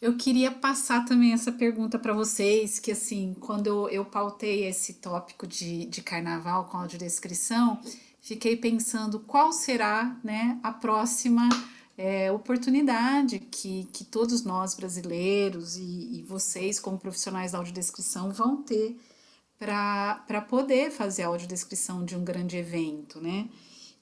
eu queria passar também essa pergunta para vocês, que assim, quando eu, eu pautei esse tópico de, de carnaval com audiodescrição, fiquei pensando qual será né, a próxima é, oportunidade que, que todos nós brasileiros e, e vocês, como profissionais da audiodescrição, vão ter para poder fazer a audiodescrição de um grande evento, né?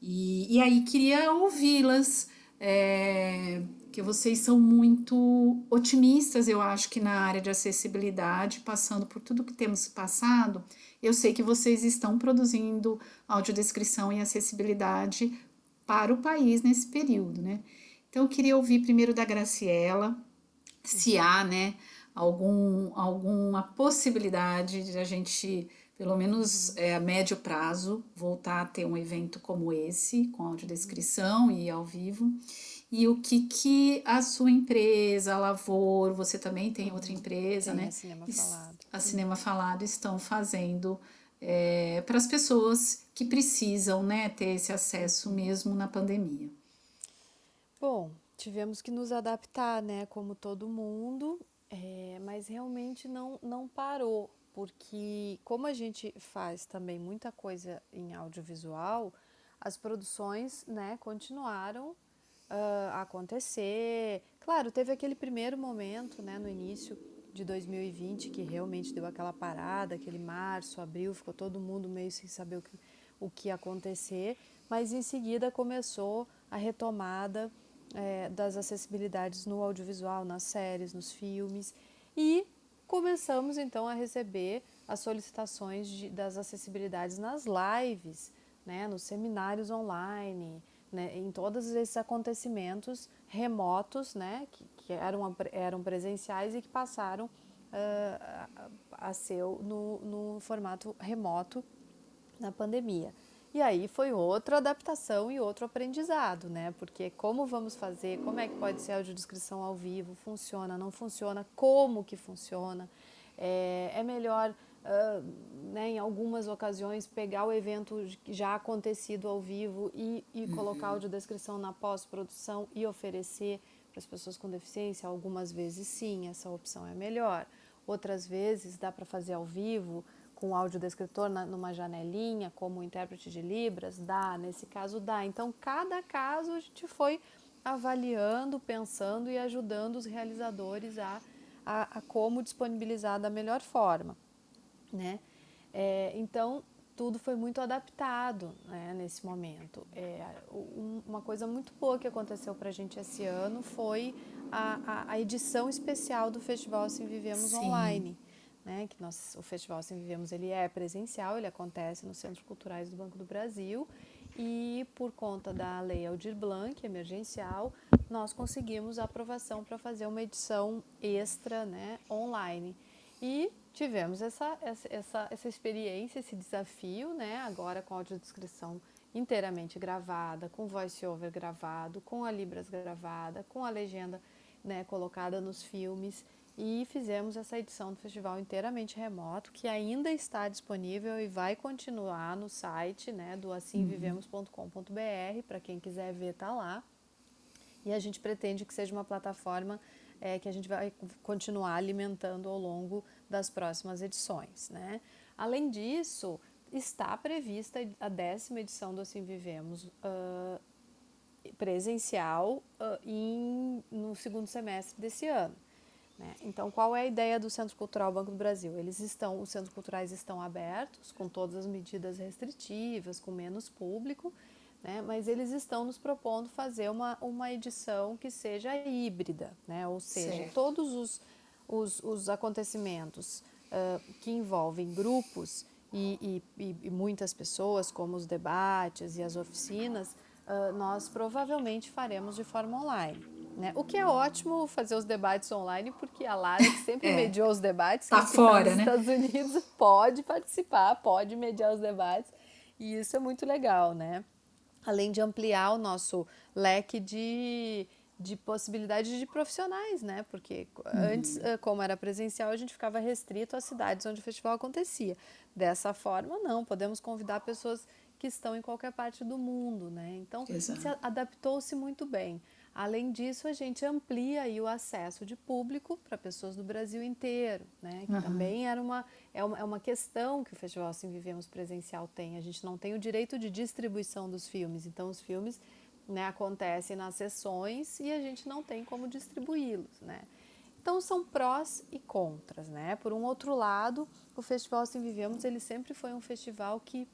E, e aí queria ouvi-las. É, que vocês são muito otimistas, eu acho que na área de acessibilidade, passando por tudo que temos passado, eu sei que vocês estão produzindo audiodescrição e acessibilidade para o país nesse período, né? Então eu queria ouvir primeiro da Graciela, se há, né, algum, alguma possibilidade de a gente, pelo menos é, a médio prazo, voltar a ter um evento como esse, com audiodescrição e ao vivo e o que, que a sua empresa, a Lavor, você também tem outra empresa, tem né? A Cinema Falado. A Cinema Falado estão fazendo é, para as pessoas que precisam né, ter esse acesso mesmo na pandemia. Bom, tivemos que nos adaptar, né, como todo mundo, é, mas realmente não, não parou, porque como a gente faz também muita coisa em audiovisual, as produções né, continuaram uh, acontecer. Claro, teve aquele primeiro momento, né, no início de 2020, que realmente deu aquela parada, aquele março, abril, ficou todo mundo meio sem saber o que, o que ia acontecer, mas em seguida começou a retomada é, das acessibilidades no audiovisual, nas séries, nos filmes, e começamos então a receber as solicitações de, das acessibilidades nas lives, né, nos seminários online, né, em todos esses acontecimentos remotos, né, que, que eram, eram presenciais e que passaram uh, a, ser no, no formato remoto na pandemia. E aí foi outra adaptação e outro aprendizado, né? Porque como vamos fazer, como é que pode ser a audiodescrição ao vivo, funciona, não funciona, como que funciona, é, é melhor uh, né, em algumas ocasiões, pegar o evento já acontecido ao vivo e, e uhum. colocar audiodescrição na pós-produção e oferecer para as pessoas com deficiência. Algumas vezes, sim, essa opção é melhor. Outras vezes, dá para fazer ao vivo com o audiodescritor na, numa janelinha, como intérprete de Libras, dá, nesse caso dá. Então, cada caso a gente foi avaliando, pensando e ajudando os realizadores a, a, a como disponibilizar da melhor forma né? É, então, tudo foi muito adaptado né, nesse momento. É, um, uma coisa muito boa que aconteceu para a gente esse ano foi a, a, a, edição especial do Festival Assim Vivemos Sim. Online. Né, que nós, o Festival Assim Vivemos ele é presencial, ele acontece nos Centros Culturais do Banco do Brasil e por conta da Lei Aldir Blanc, emergencial, nós conseguimos a aprovação para fazer uma edição extra né, online. E tivemos essa, essa, essa experiência, esse desafio, né? Agora com audiodescrição inteiramente gravada, com voice-over gravado, com a Libras gravada, com a legenda né, colocada nos filmes e fizemos essa edição do festival inteiramente remoto, que ainda está disponível e vai continuar no site né, do assimvivemos.com.br, para quem quiser ver, tá lá. E a gente pretende que seja uma plataforma é, que a gente vai continuar alimentando ao longo das próximas edições. Né? Além disso, está prevista a décima edição do Assim Vivemos uh, presencial uh, em, no segundo semestre desse ano. Né? Então, qual é a ideia do Centro Cultural Banco do Brasil? Eles estão, os centros culturais estão abertos, com todas as medidas restritivas, com menos público, né? mas eles estão nos propondo fazer uma, uma edição que seja híbrida, né? ou seja, certo. todos os, os, os acontecimentos uh, que envolvem grupos e, e, e, muitas pessoas, como os debates e as oficinas, uh, nós provavelmente faremos de forma online. Né? O que é ótimo fazer os debates online, porque a Lara, que sempre é. mediou os debates, tá fora, nos né? Estados Unidos, pode participar, pode mediar os debates, e isso é muito legal, né? Além de ampliar o nosso leque de, de possibilidades de profissionais, né? Porque uhum. antes, como era presencial, a gente ficava restrito às cidades onde o festival acontecia. Dessa forma, não, podemos convidar pessoas que estão em qualquer parte do mundo, né? Então, adaptou-se muito bem. Além disso, a gente amplia aí o acesso de público para pessoas do Brasil inteiro, né? Que uhum. também era uma é, uma, é uma questão que o Festival Assim Vivemos Presencial tem. A gente não tem o direito de distribuição dos filmes, então os filmes né, acontecem nas sessões e a gente não tem como distribuí-los, né? Então são prós e contras, né? Por um outro lado, o Festival Assim Vivemos ele sempre foi um festival que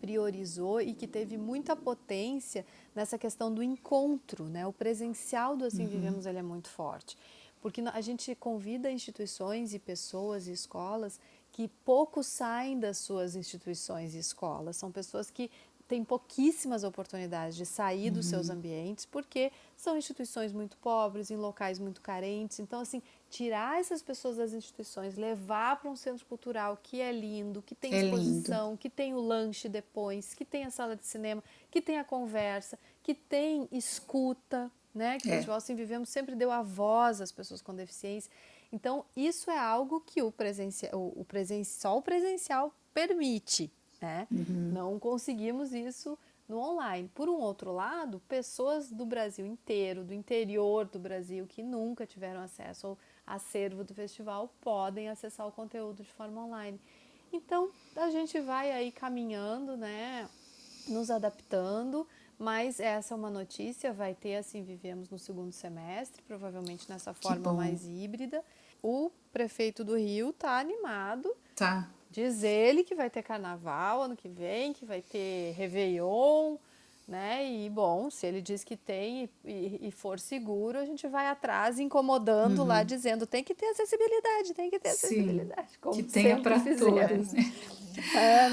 priorizou e que teve muita potência nessa questão do encontro, né? O presencial do Assim uhum. Vivemos ele é muito forte, porque a gente convida instituições e pessoas e escolas que pouco saem das suas instituições e escolas, são pessoas que têm pouquíssimas oportunidades de sair uhum. dos seus uhum. ambientes, porque são instituições muito pobres, em locais muito carentes. Então, assim, tirar essas pessoas das instituições, levar para um centro cultural que é lindo, que tem é exposição, lindo. que tem o lanche depois, que tem a sala de cinema, que tem a conversa, que tem escuta, né? Que é. o Festival Assim Vivemos sempre deu a voz às pessoas com deficiência. Então, isso é algo que o presencial, o, presen só o presencial permite, né? Uhum. Não conseguimos isso no online. Por um outro lado, pessoas do Brasil inteiro, do interior do Brasil, que nunca tiveram acesso ao acervo do festival podem acessar o conteúdo de forma online. Então, a gente vai aí caminhando, né, nos adaptando, mas essa é uma notícia, vai ter assim vivemos no segundo semestre, provavelmente nessa forma mais híbrida. O prefeito do Rio está animado. Tá. Diz ele que vai ter carnaval ano que vem, que vai ter Réveillon, né? E bom, se ele diz que tem e, e for seguro, a gente vai atrás incomodando uhum. lá, dizendo tem que ter acessibilidade, tem que ter acessibilidade. Sim, que tenha para todos. Né? É.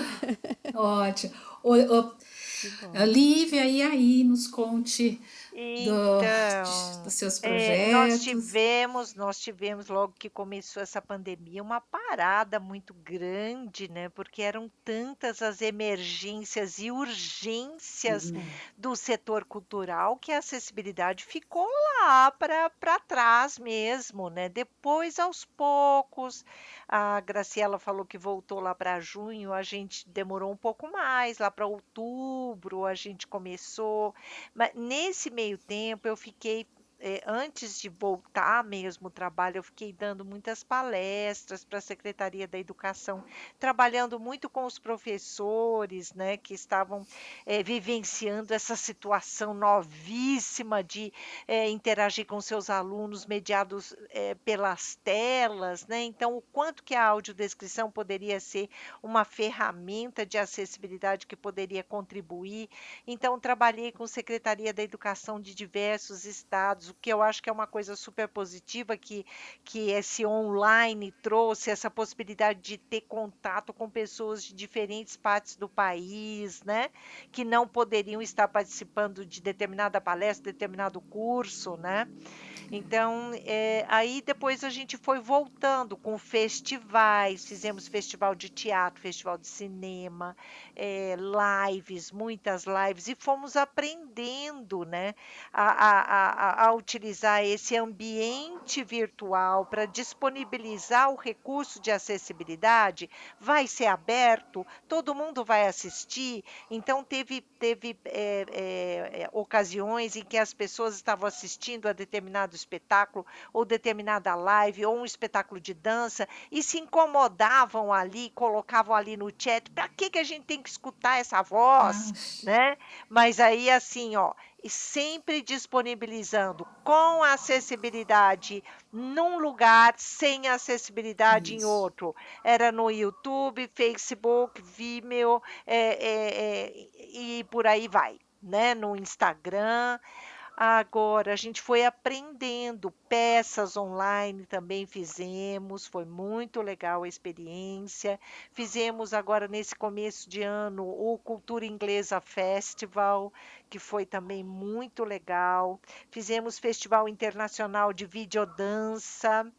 Ótimo. O, o, Lívia, e aí, nos conte então, do, dos seus projetos. É, nós tivemos, nós tivemos logo que começou essa pandemia uma parada muito grande, né? Porque eram tantas as emergências e urgências uhum. do setor cultural que a acessibilidade ficou lá para trás mesmo, né? Depois, aos poucos, a Graciela falou que voltou lá para junho, a gente demorou um pouco mais, lá para outubro a gente começou. Mas nesse meio tempo eu fiquei é, antes de voltar mesmo o trabalho, eu fiquei dando muitas palestras para a Secretaria da Educação, trabalhando muito com os professores, né, que estavam é, vivenciando essa situação novíssima de é, interagir com seus alunos mediados pelas telas, né? Então, o quanto que a audiodescrição poderia ser uma ferramenta de acessibilidade que poderia contribuir. Então, trabalhei com a Secretaria da Educação de diversos estados o que eu acho que é uma coisa super positiva que, que esse online trouxe, essa possibilidade de ter contato com pessoas de diferentes partes do país, né? Que não poderiam estar participando de determinada palestra, determinado curso, né? Então, é, aí depois a gente foi voltando com festivais, fizemos festival de teatro, festival de cinema, é, lives, muitas lives, e fomos aprendendo né, a, a, a, a utilizar esse ambiente virtual para disponibilizar o recurso de acessibilidade. Vai ser aberto, todo mundo vai assistir. Então, teve, teve é, é, ocasiões em que as pessoas estavam assistindo a determinado espetáculo, ou determinada live, ou um espetáculo de dança, e se incomodavam ali, colocavam ali no chat, para que, que a gente tem que escutar essa voz, né? Mas aí, assim, ó, e sempre disponibilizando com acessibilidade num lugar, sem acessibilidade Isso. em outro. Era no YouTube, Facebook, Vimeo é, é, é, e por aí vai, né? No Instagram. Agora, a gente foi aprendendo, peças online também fizemos, foi muito legal a experiência. Fizemos agora, nesse começo de ano, o Cultura Inglesa Festival, que foi também muito legal. Fizemos Festival Internacional de Videodança.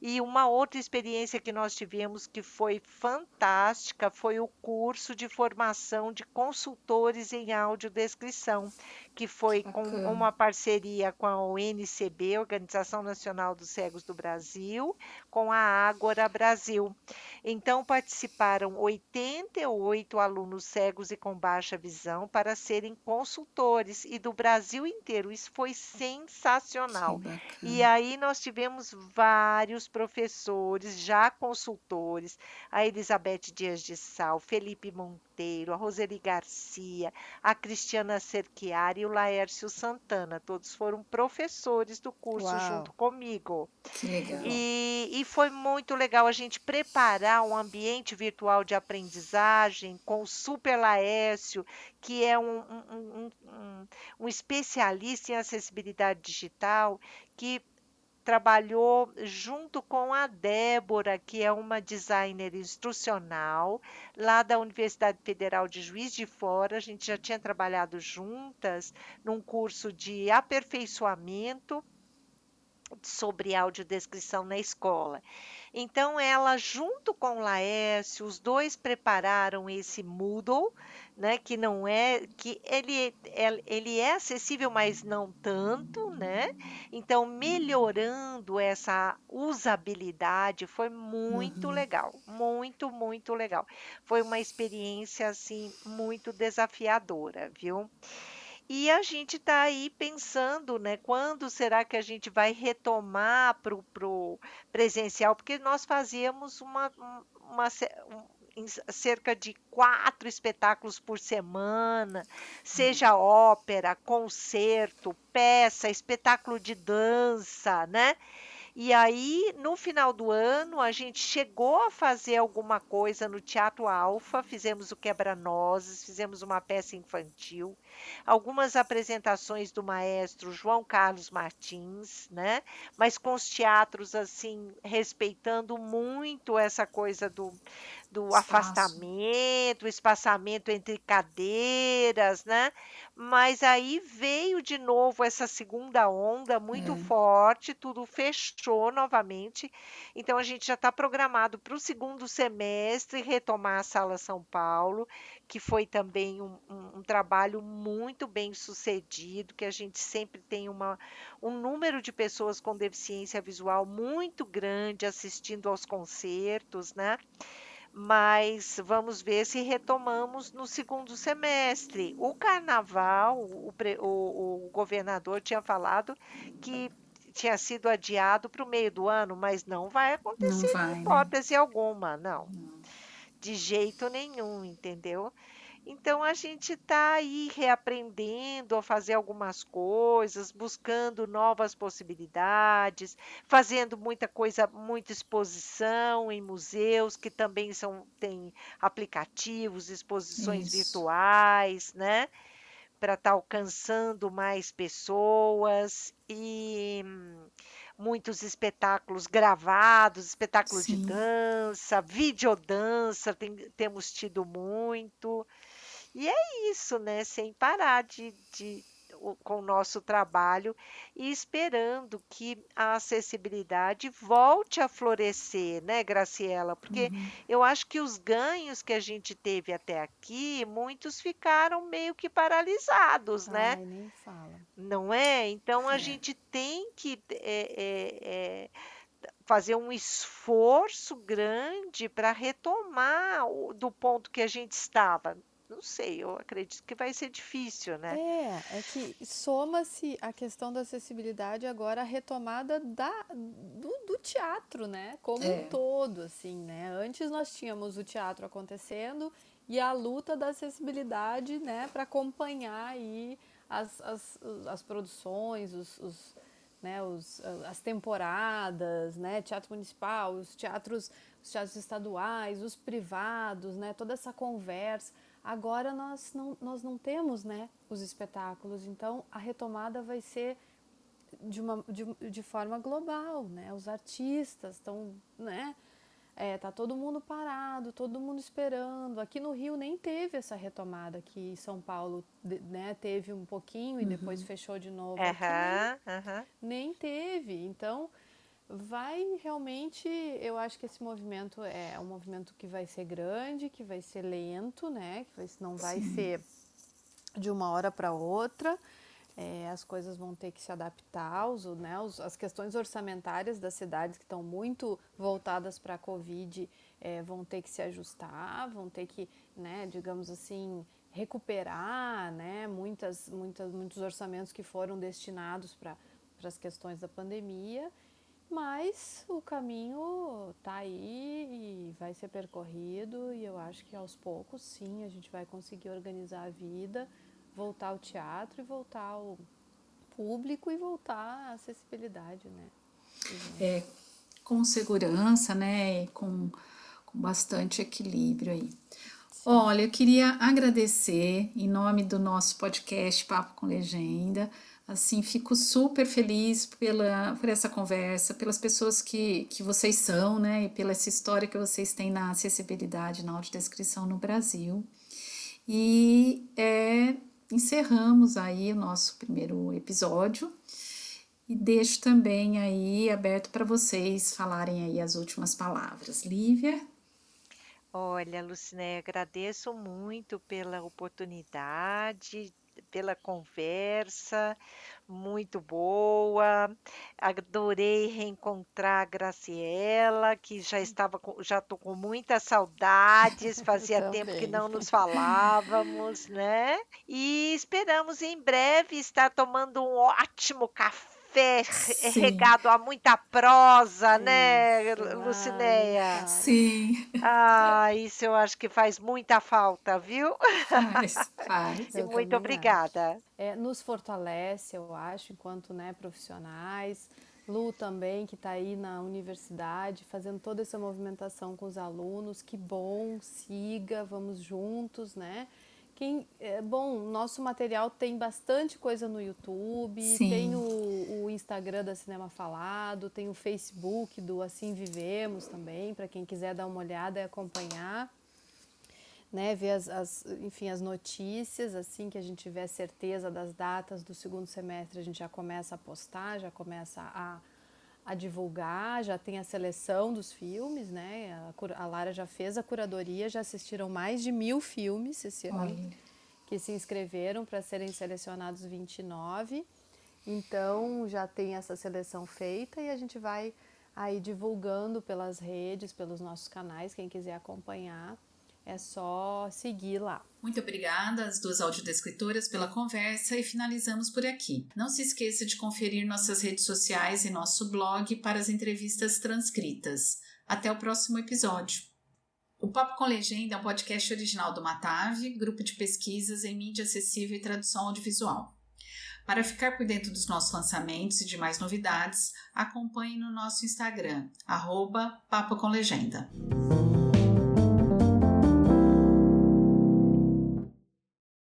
E uma outra experiência que nós tivemos que foi fantástica foi o curso de formação de consultores em audiodescrição, que foi com uma parceria com a ONCB, Organização Nacional dos Cegos do Brasil, com a Ágora Brasil. Então participaram 88 alunos cegos e com baixa visão para serem consultores e do Brasil inteiro. Isso foi sensacional. E aí nós tivemos vários professores, já consultores, a Elizabeth Dias de Sal, Felipe Monteiro, a Roseli Garcia, a Cristiana Cerchiari e o Laércio Santana. Todos foram professores do curso Uau. junto comigo. Que legal. E, e foi muito legal a gente preparar um ambiente virtual de aprendizagem com o Super Laércio, que é um, um, um, um especialista em acessibilidade digital, que trabalhou junto com a Débora, que é uma designer instrucional lá da Universidade Federal de Juiz de Fora. A gente já tinha trabalhado juntas num curso de aperfeiçoamento sobre audiodescrição na escola. Então, ela, junto com o Laércio, os dois prepararam esse Moodle, né, que não é, que ele, é, ele é acessível, mas não tanto, né? Então, melhorando essa usabilidade foi muito uhum. legal, muito, muito legal. Foi uma experiência, assim, muito desafiadora, viu? E a gente está aí pensando, né? Quando será que a gente vai retomar para o presencial? Porque nós fazíamos uma, uma, cerca de quatro espetáculos por semana, seja ópera, concerto, peça, espetáculo de dança, né? E aí, no final do ano, a gente chegou a fazer alguma coisa no Teatro Alfa, fizemos o Quebra-Nozes, fizemos uma peça infantil, algumas apresentações do maestro João Carlos Martins, né? Mas com os teatros assim, respeitando muito essa coisa do, do Espaço. afastamento, espaçamento entre cadeiras, né? Mas aí veio de novo essa segunda onda muito é. forte, tudo fechou novamente. Então a gente já está programado para o segundo semestre retomar a Sala São Paulo, que foi também um, um, um, trabalho muito bem sucedido, que a gente sempre tem uma, um número de pessoas com deficiência visual muito grande assistindo aos concertos, né? Mas vamos ver se retomamos no segundo semestre. O carnaval, o, o, o governador tinha falado que tinha sido adiado para o meio do ano, mas não vai acontecer, não vai, né? hipótese né? alguma, não. não. De jeito nenhum, entendeu? Então a gente está aí reaprendendo a fazer algumas coisas, buscando novas possibilidades, fazendo muita coisa, muita exposição em museus que também são têm aplicativos, exposições Isso. virtuais, né? Para estar tá alcançando mais pessoas e muitos espetáculos gravados, espetáculos Sim. de dança, videodança, tem, temos tido muito. E é isso, né? Sem parar de, de com o nosso trabalho e esperando que a acessibilidade volte a florescer, né, Graciela? Porque uhum. eu acho que os ganhos que a gente teve até aqui, muitos ficaram meio que paralisados, né? Ai, nem fala. Não é? Então a é. gente tem que é, é, é fazer um esforço grande para retomar do ponto que a gente estava não sei, eu acredito que vai ser difícil, né? É, é que soma-se a questão da acessibilidade agora a retomada da, do, do teatro, né? Como é. um todo, assim, né? Antes nós tínhamos o teatro acontecendo e a luta da acessibilidade, né, para acompanhar aí as, as, as produções, os, os, né, os, as temporadas, né, teatro municipal, os teatros, os teatros estaduais, os privados, né, toda essa conversa. Agora nós não, nós não temos né, os espetáculos, então a retomada vai ser de, uma, de, de forma global, né? Os artistas estão, né? É, tá todo mundo parado, todo mundo esperando. Aqui no Rio nem teve essa retomada que em São Paulo, né, teve um pouquinho e uhum. depois fechou de novo. Uhum, uhum. Nem teve. Então, vai realmente, eu acho que esse movimento é um movimento que vai ser grande, que vai ser lento, né? Que vai, não vai Sim. ser de uma hora para outra. É, as coisas vão ter que se adaptar, os, né, os, as questões orçamentárias das cidades que estão muito voltadas para a Covid é, vão ter que se ajustar, vão ter que, né, digamos assim, recuperar né, muitas, muitas, muitos orçamentos que foram destinados para as questões da pandemia, mas o caminho está aí e vai ser percorrido e eu acho que aos poucos, sim, a gente vai conseguir organizar a vida voltar ao teatro e voltar ao público e voltar à acessibilidade, né? É, com segurança, né? E com, com bastante equilíbrio aí. Olha, eu queria agradecer em nome do nosso podcast Papo com Legenda. Assim, fico super feliz pela, por essa conversa, pelas pessoas que, que vocês são, né? E pela essa história que vocês têm na acessibilidade, na audiodescrição no Brasil. E é, encerramos aí o nosso primeiro episódio e deixo também aí aberto para vocês falarem aí as últimas palavras. Lívia? Olha, Luciné, agradeço muito pela oportunidade, pela conversa muito boa. Adorei reencontrar a Graciela, que já estava com, já tô com muitas saudades, fazia tempo que não nos falávamos, né? E esperamos em breve estar tomando um ótimo café café Sim. regado a muita prosa, né, Lucineia? Sim. Ah, isso eu acho que faz muita falta, viu? Faz, faz. E muito obrigada. É, nos fortalece, eu acho, enquanto né, profissionais. Lu também, que está aí na universidade, fazendo toda essa movimentação com os alunos. Que bom, siga, vamos juntos, né? Quem, é, bom, nosso material tem bastante coisa no YouTube, Sim. tem o, o, Instagram da Cinema Falado, tem o Facebook do Assim Vivemos também, para quem quiser dar uma olhada e acompanhar, né, ver as, as, enfim, as notícias, assim que a gente tiver certeza das datas do segundo semestre, a gente já começa a postar, já começa a a divulgar, já tem a seleção dos filmes, né? A, a Lara já fez a curadoria, já assistiram mais de mil filmes esse ano que se inscreveram para serem selecionados 29. Então já tem essa seleção feita e a gente vai aí divulgando pelas redes, pelos nossos canais, quem quiser acompanhar é só seguir lá. Muito obrigada às duas audiodescritoras pela conversa e finalizamos por aqui. Não se esqueça de conferir nossas redes sociais e nosso blog para as entrevistas transcritas. Até o próximo episódio. O Papo com Legenda é um podcast original do Matave, grupo de pesquisas em mídia acessível e tradução audiovisual. Para ficar por dentro dos nossos lançamentos e de mais novidades, acompanhe no nosso Instagram, arroba Papo com Legenda.